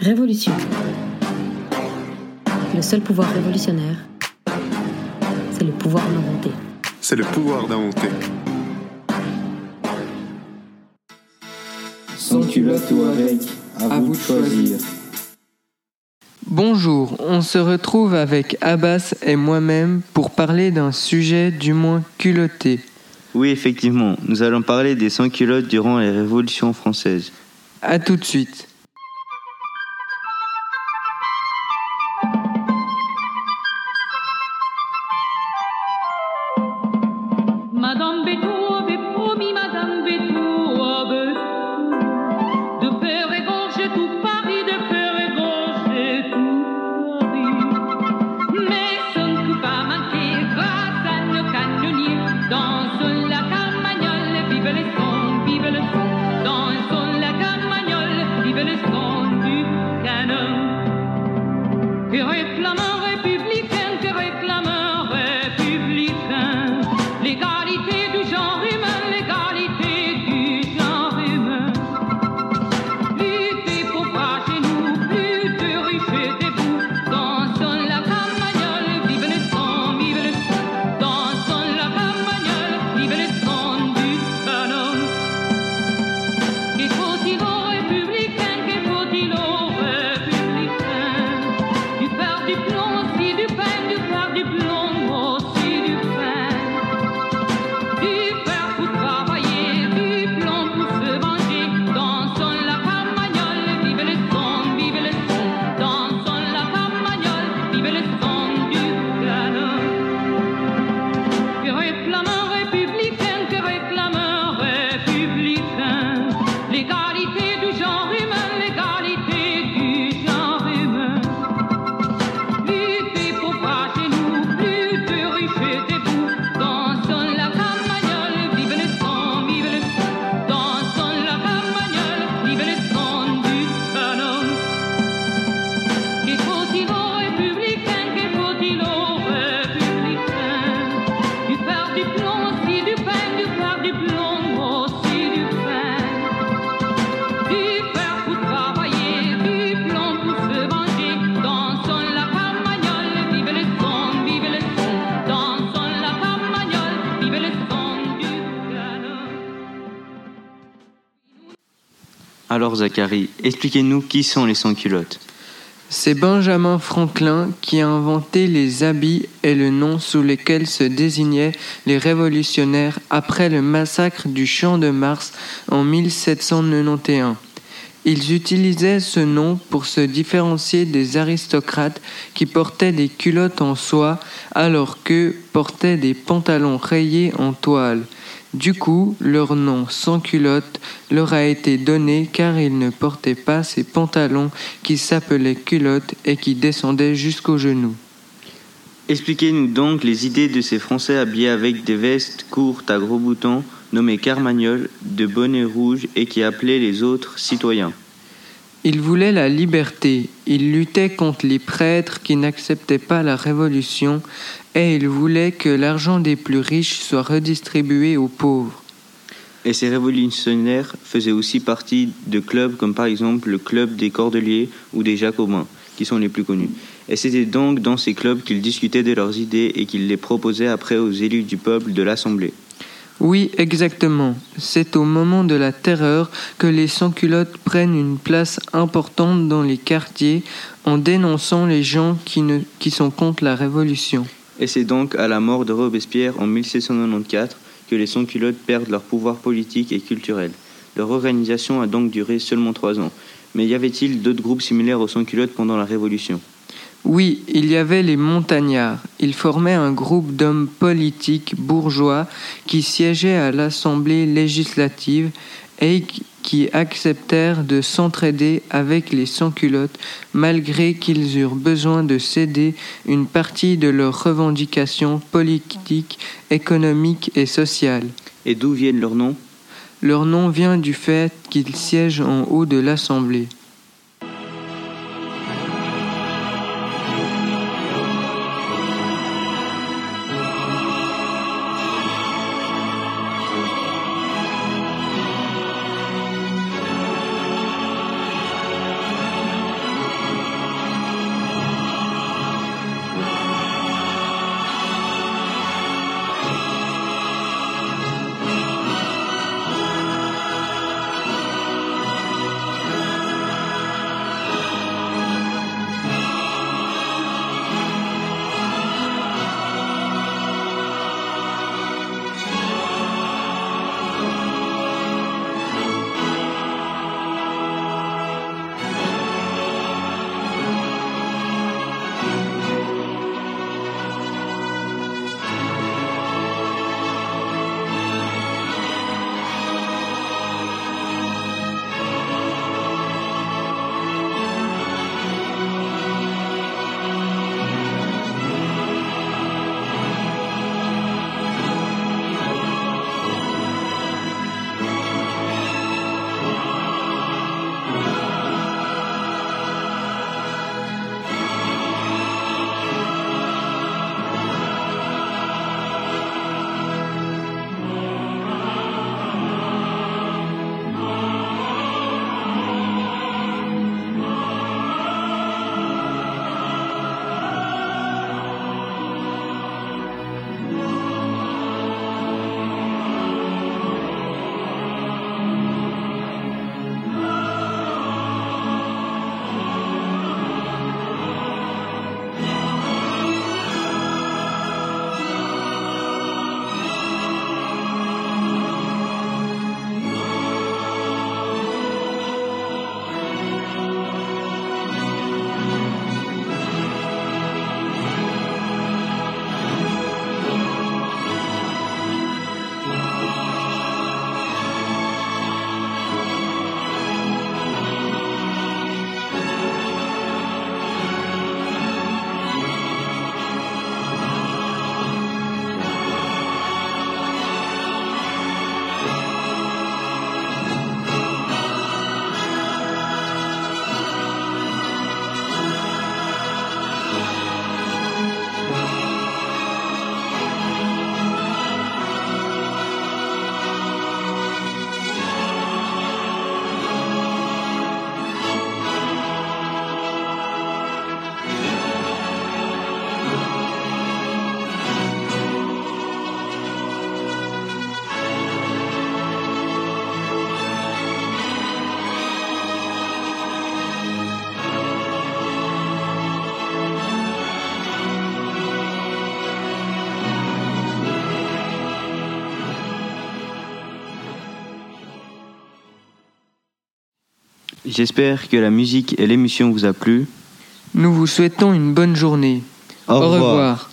Révolution. Le seul pouvoir révolutionnaire, c'est le pouvoir d'inventer. C'est le pouvoir d'inventer. Sans culotte ou avec, à, vous de choisir. Bonjour, on se retrouve avec Abbas et moi-même pour parler d'un sujet du moins culotté. Oui, effectivement, nous allons parler des sans-culottes durant les révolutions françaises. A tout de suite. flores con Alors Zachary, expliquez-nous qui sont les sans-culottes. C'est Benjamin Franklin qui a inventé les habits et le nom sous lesquels se désignaient les révolutionnaires après le massacre du Champ de Mars en 1791. Ils utilisaient ce nom pour se différencier des aristocrates qui portaient des culottes en soie alors qu'eux portaient des pantalons rayés en toile. Du coup, leur nom sans culotte leur a été donné car ils ne portaient pas ces pantalons qui s'appelaient culottes et qui descendaient jusqu'aux genoux. Expliquez-nous donc les idées de ces Français habillés avec des vestes courtes à gros boutons, nommées carmagnoles, de bonnets rouges et qui appelaient les autres citoyens. Ils voulaient la liberté, ils luttaient contre les prêtres qui n'acceptaient pas la révolution et ils voulaient que l'argent des plus riches soit redistribué aux pauvres. Et ces révolutionnaires faisaient aussi partie de clubs comme par exemple le club des Cordeliers ou des Jacobins, qui sont les plus connus. Et c'était donc dans ces clubs qu'ils discutaient de leurs idées et qu'ils les proposaient après aux élus du peuple de l'Assemblée. Oui, exactement. C'est au moment de la terreur que les sans-culottes prennent une place importante dans les quartiers en dénonçant les gens qui, ne, qui sont contre la révolution. Et c'est donc à la mort de Robespierre en 1794 que les sans-culottes perdent leur pouvoir politique et culturel. Leur organisation a donc duré seulement trois ans. Mais y avait-il d'autres groupes similaires aux sans-culottes pendant la Révolution? Oui, il y avait les montagnards. Ils formaient un groupe d'hommes politiques bourgeois qui siégeaient à l'Assemblée législative et qui acceptèrent de s'entraider avec les sans-culottes malgré qu'ils eurent besoin de céder une partie de leurs revendications politiques, économiques et sociales. Et d'où viennent leurs noms? Leur nom vient du fait qu'ils siègent en haut de l'Assemblée. J'espère que la musique et l'émission vous a plu. Nous vous souhaitons une bonne journée. Au, Au revoir.